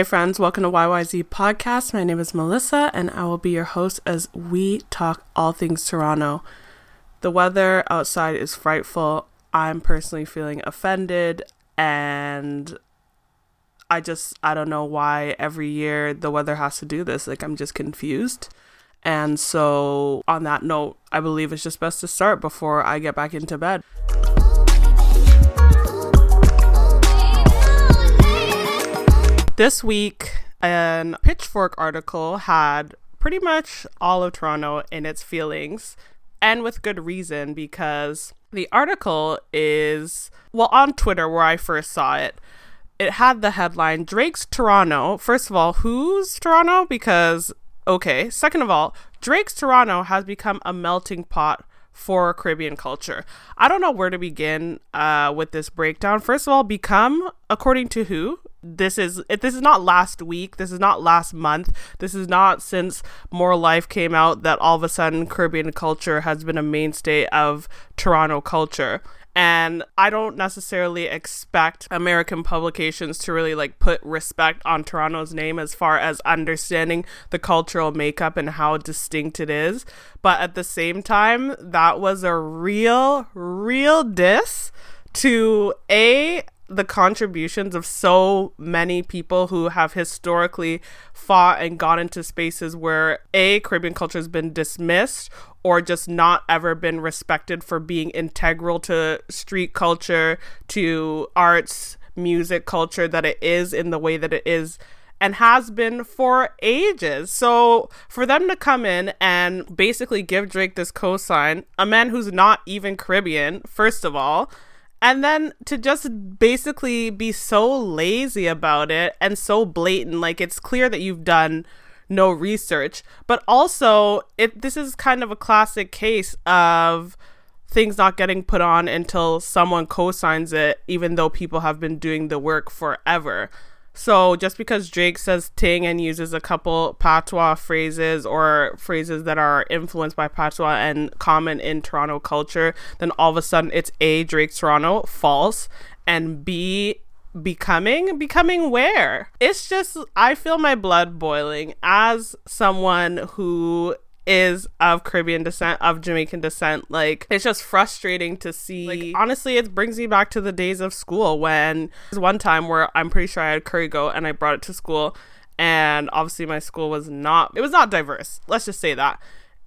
Hey, friends, welcome to YYZ Podcast. My name is Melissa, and I will be your host as we talk all things Toronto. The weather outside is frightful. I'm personally feeling offended, and I just, I don't know why every year the weather has to do this. Like, I'm just confused. And so, on that note, I believe it's just best to start before I get back into bed. This week, an Pitchfork article had pretty much all of Toronto in its feelings, and with good reason because the article is, well, on Twitter where I first saw it, it had the headline Drake's Toronto. First of all, who's Toronto? Because, okay. Second of all, Drake's Toronto has become a melting pot for Caribbean culture. I don't know where to begin uh, with this breakdown. First of all, become according to who? This is this is not last week. This is not last month. This is not since more life came out that all of a sudden caribbean culture has been a mainstay of toronto culture. And i don't necessarily expect american publications to really like put respect on toronto's name as far as understanding the cultural makeup and how distinct it is. But at the same time that was a real real diss to a the contributions of so many people who have historically fought and gone into spaces where a Caribbean culture has been dismissed or just not ever been respected for being integral to street culture, to arts, music culture that it is in the way that it is and has been for ages. So for them to come in and basically give Drake this cosign, a man who's not even Caribbean, first of all, and then to just basically be so lazy about it and so blatant like it's clear that you've done no research. But also it this is kind of a classic case of things not getting put on until someone co-signs it even though people have been doing the work forever so just because Drake says ting and uses a couple patois phrases or phrases that are influenced by patois and common in Toronto culture, then all of a sudden it's A, Drake Toronto, false, and B, becoming? Becoming where? It's just i feel my blood boiling as someone who is of Caribbean descent, of Jamaican descent. Like, it's just frustrating to see. Like, honestly, it brings me back to the days of school when there's one time where I'm pretty sure I had curry goat and I brought it to school. And obviously, my school was not, it was not diverse. Let's just say that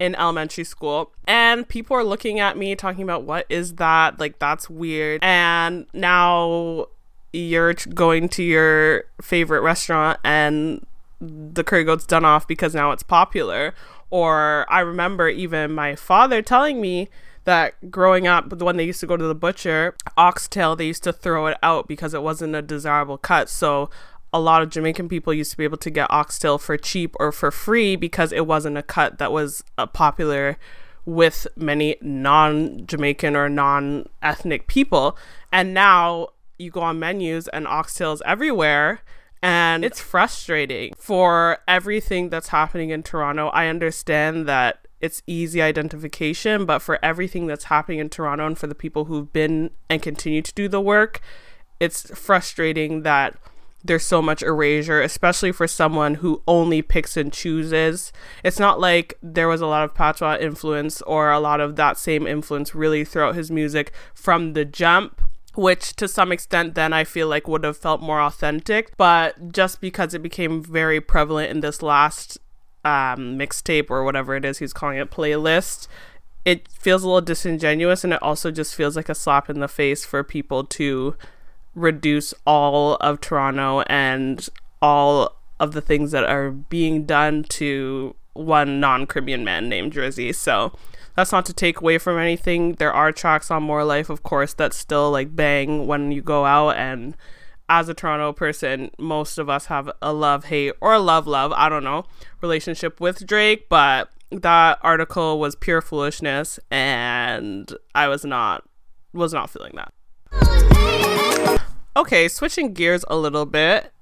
in elementary school and people are looking at me talking about what is that like that's weird and now you're going to your favorite restaurant and the curry goat's done off because now it's popular or I remember even my father telling me that growing up, when they used to go to the butcher, oxtail, they used to throw it out because it wasn't a desirable cut. So a lot of Jamaican people used to be able to get oxtail for cheap or for free because it wasn't a cut that was uh, popular with many non Jamaican or non ethnic people. And now you go on menus and oxtails everywhere and it's frustrating for everything that's happening in Toronto. I understand that it's easy identification, but for everything that's happening in Toronto and for the people who've been and continue to do the work, it's frustrating that there's so much erasure, especially for someone who only picks and chooses. It's not like there was a lot of patois influence or a lot of that same influence really throughout his music from the jump which to some extent then I feel like would have felt more authentic. But just because it became very prevalent in this last um, mixtape or whatever it is he's calling it playlist, it feels a little disingenuous and it also just feels like a slap in the face for people to reduce all of Toronto and all of the things that are being done to one non Caribbean man named Drizzy. So that's not to take away from anything. There are tracks on More Life, of course, that still like bang when you go out. And as a Toronto person, most of us have a love hate or a love love, I don't know, relationship with Drake. But that article was pure foolishness, and I was not was not feeling that. Okay, switching gears a little bit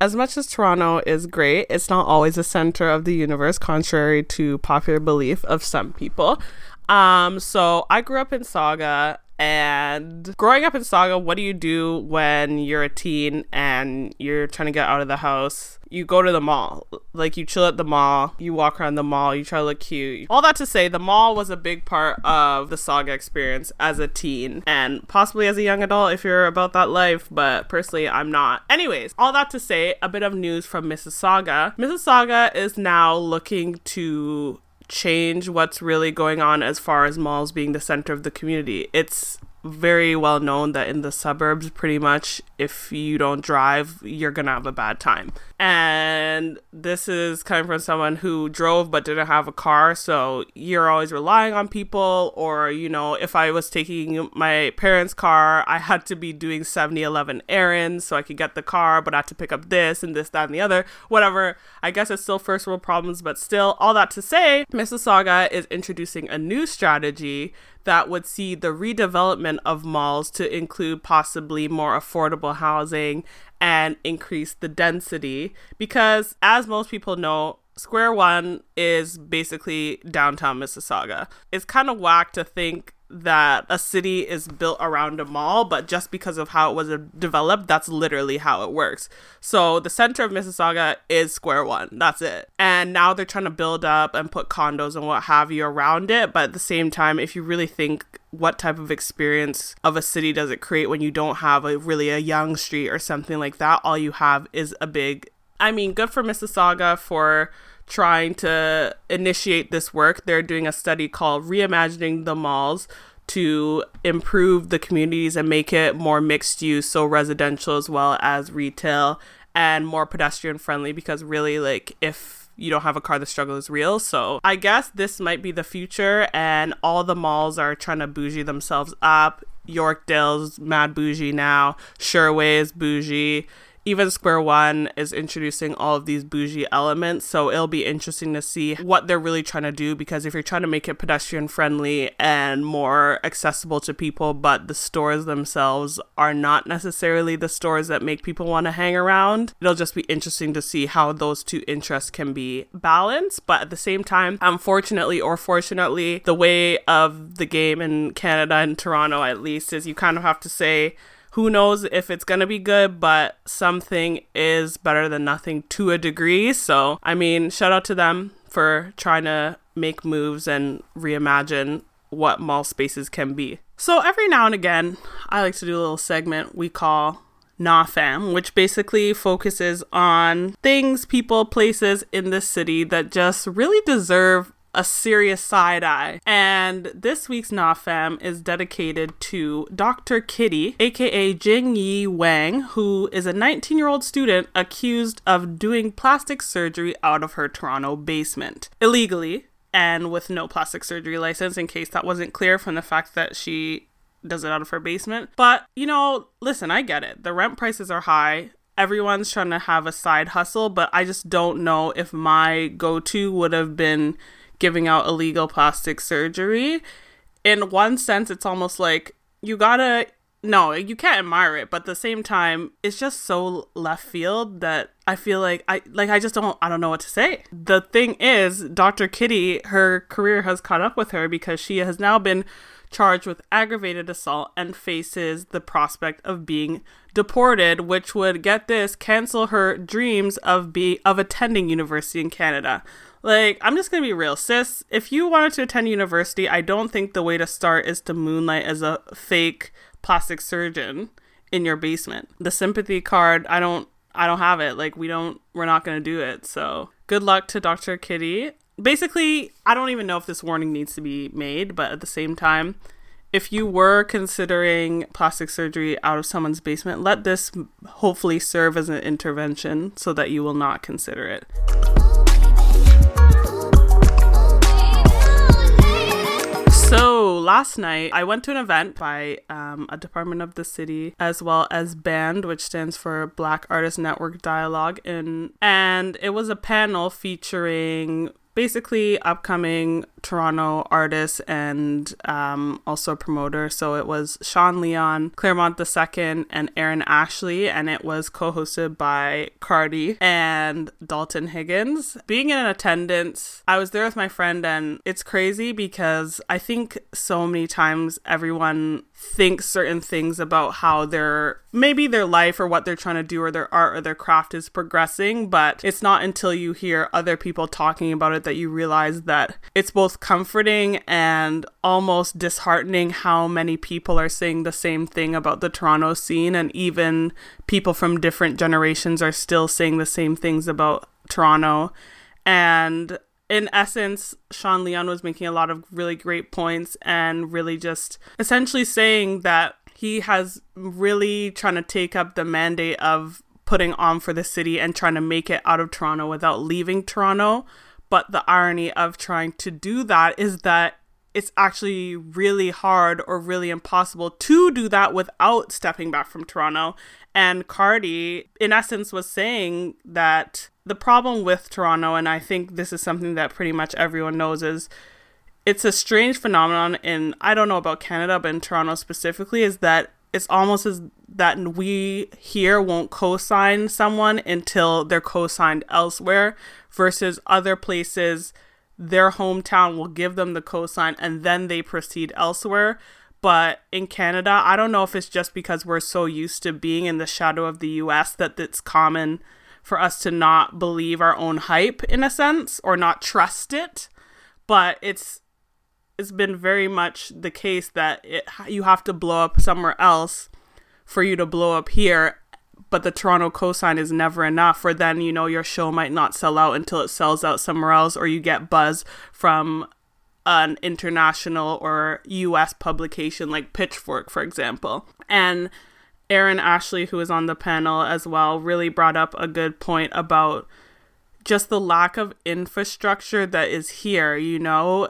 as much as Toronto is great, it's not always the center of the universe, contrary to popular belief of some people. Um, so I grew up in Sauga And growing up in Sauga, what do you do when you're a teen and you're trying to get out of the house? You go to the mall. Like you chill at the mall, you walk around the mall, you try to look cute. All that to say, the mall was a big part of the Sauga experience as a teen and possibly as a young adult if you're about that life, but personally, I'm not. Anyways, all that to say, a bit of news from Mississauga. Mississauga is now looking to change what's really going on as far as malls being the center of the community. It's very well known that in the suburbs, pretty much, if you don't drive, you're gonna have a bad time. And this is coming from someone who drove but didn't have a car, so you're always relying on people. Or, you know, if I was taking my parents' car, I had to be doing 70 11 errands so I could get the car, but I had to pick up this and this, that, and the other. Whatever. I guess it's still first world problems, but still, all that to say, Mississauga is introducing a new strategy that would see the redevelopment of malls to include possibly more affordable housing and increase the density because as most people know Square One is basically downtown Mississauga. It's kind of whack to think that a city is built around a mall, but just because of how it was developed, that's literally how it works. So the center of Mississauga is Square One. That's it. And now they're trying to build up and put condos and what have you around it. But at the same time, if you really think what type of experience of a city does it create when you don't have a really a Yonge Street or something like that, all you have is a big I mean, good for Mississauga for trying to initiate this work. They're doing a study called Reimagining the Malls to improve the communities and make it more mixed use, so residential as well as retail and more pedestrian friendly because really like if you don't have a car the struggle is real. So i guess this might be the future and all the malls are trying to bougie themselves up. Yorkdale's mad bougie now. Sherway is bougie even Square One is introducing all of these bougie elements. So it'll be interesting to see what they're really trying to do because if you're trying to make it pedestrian friendly and more accessible to people, but the stores themselves are not necessarily the stores that make people want to hang around, it'll just be interesting to see how those two interests can be balanced. But at the same time, unfortunately or fortunately, the way of the game in Canada and Toronto at least is you kind of have to say, who knows if it's going to be good, but something is better than nothing to a degree. So, I mean, shout out to them for trying to make moves and reimagine what mall spaces can be. So, every now and again, I like to do a little segment we call Nah Fam, which basically focuses on things, people, places in the city that just really deserve a serious side eye. And this week's Nah Fam is dedicated to Dr. Kitty, aka Jing Yi Wang, who is a 19 year old student accused of doing plastic surgery out of her Toronto basement illegally and with no plastic surgery license, in case that wasn't clear from the fact that she does it out of her basement. But, you know, listen, I get it. The rent prices are high everyone's trying to have a side hustle, but I just don't know if my go to would have been giving out illegal plastic surgery. In one sense, it's almost like you gotta no, you can't admire it, but at the same time, it's just so left field that I feel like I like I just don't I don't know what to say. The thing is, Dr. Kitty, her career has caught up with her because she has now been charged with aggravated assault and faces the prospect of being deported, which would get this cancel her dreams of be of attending university in Canada. Like, I'm just gonna be real, sis. If you wanted to attend university, I don't think the way to start is to moonlight as a fake plastic surgeon in your basement. The sympathy card, I don't I don't have it. Like we don't we're not to do it. So, good luck to Dr. Kitty. Basically, I don't even know if this warning needs to be made, but at the same time, if you were considering plastic surgery out of someone's basement, let this hopefully serve as an intervention so that you will not consider it. Last night I went to an event by um, a department of the city as well as BAND, which stands for Black Artist Network Dialogue, and and it was a panel featuring basically upcoming Toronto artist and um, also promoter. So it was Sean Leon, Clairmont II, and Aaron Ashley, and it was co hosted by Cardi and Dalton Higgins. Being in attendance, I was there with my friend, and it's crazy because I think so many times everyone thinks certain things about how their maybe their life or what they're trying to do or their art or their craft is progressing but it's not until you hear other people talking about it that you realize that it's both comforting and almost disheartening how many people are saying the same thing about the Toronto scene and even people from different generations are still saying the same things about Toronto and in essence, Sean Leon was making a lot of really great points and really just essentially saying that he has really trying to take up the mandate of putting on for the city and trying to make it out of Toronto without leaving Toronto. But the irony of trying to do that is that it's actually really hard or really impossible to do that without stepping back from Toronto. And Cardi, in essence, was saying that the problem with Toronto, and I think this is something that pretty much everyone knows, is it's a strange phenomenon in I don't know about Canada, but in Toronto specifically, is that it's almost as that we here won't co-sign someone until they're co-signed elsewhere, versus other places, their hometown will give them the co-sign and then they proceed elsewhere. But in Canada, I don't know if it's just because we're so used to being in the shadow of the US that it's common for us to not believe our own hype in a sense or not trust it but it's it's been very much the case that it, you have to blow up somewhere else for you to blow up here but the Toronto cosign is never enough or then you know your show might not sell out until it sells out somewhere else or you get buzz from an international or US publication like Pitchfork for example and Aaron Ashley, who was on the panel as well, really brought up a good point about just the lack of infrastructure that is here. You know,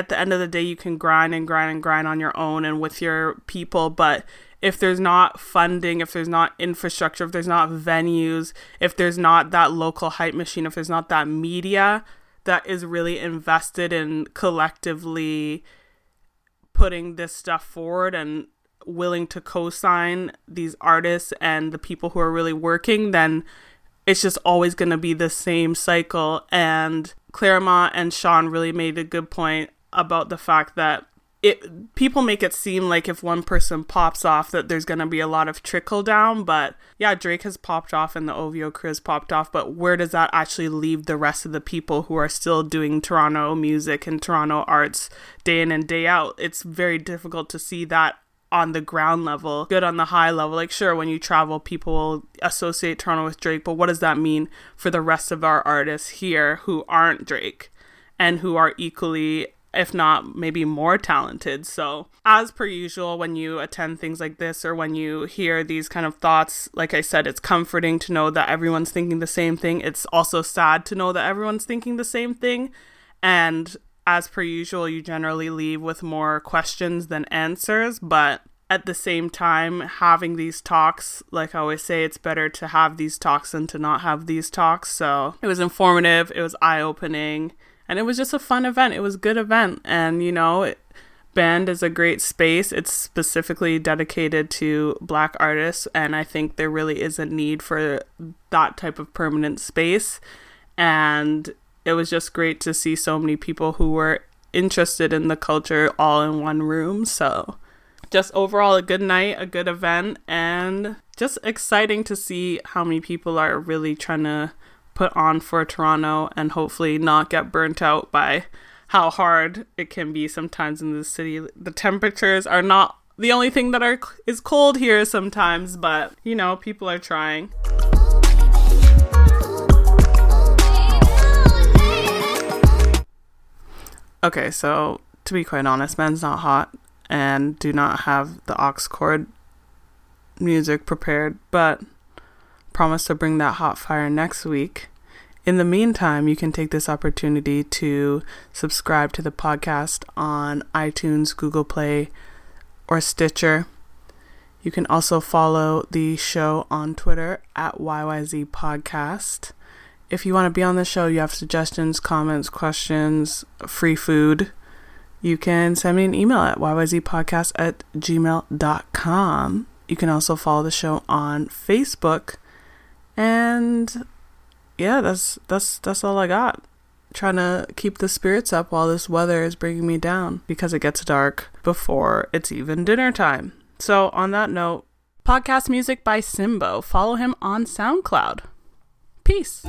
at the end of the day, you can grind and grind and grind on your own and with your people, but if there's not funding, if there's not infrastructure, if there's not venues, if there's not that local hype machine, if there's not that media that is really invested in collectively putting this stuff forward and willing to co-sign these artists and the people who are really working, then it's just always going to be the same cycle. And Clairmont and Sean really made a good point about the fact that it people make it seem like if one person pops off that there's going to be a lot of trickle down but yeah drake has popped off and the ovo crew has popped off but where does that actually leave the rest of the people who are still doing toronto music and toronto arts day in and day out it's very difficult to see that on the ground level, good on the high level. Like, sure, when you travel, people will associate Toronto with Drake, but what does that mean for the rest of our artists here who aren't Drake and who are equally, if not maybe more talented? So, as per usual, when you attend things like this or when you hear these kind of thoughts, like I said, it's comforting to know that everyone's thinking the same thing. It's also sad to know that everyone's thinking the same thing. And as per usual, you generally leave with more questions than answers, but at the same time, having these talks, like I always say, it's better to have these talks than to not have these talks. So it was informative, it was eye opening, and it was just a fun event. It was a good event. And, you know, it, Band is a great space. It's specifically dedicated to black artists, and I think there really is a need for that type of permanent space. And it was just great to see so many people who were interested in the culture all in one room. So, just overall, a good night, a good event, and just exciting to see how many people are really trying to put on for Toronto and hopefully not get burnt out by how hard it can be sometimes in the city. The temperatures are not the only thing that are is cold here sometimes, but you know, people are trying. Okay, so to be quite honest, Man's not hot and do not have the aux cord music prepared, but promise to bring that hot fire next week. In the meantime, you can take this opportunity to subscribe to the podcast on iTunes, Google Play, or Stitcher. You can also follow the show on Twitter at YYZ Podcast. If you want to be on the show, you have suggestions, comments, questions, free food, you can send me an email at yyzpodcast at gmail.com. You can also follow the show on Facebook. And yeah, that's that's that's all I got. trying to keep the spirits up while this weather is bringing me down because it gets dark before it's even dinner time. So, on that note, podcast music by Simbo. Follow him on SoundCloud. Peace.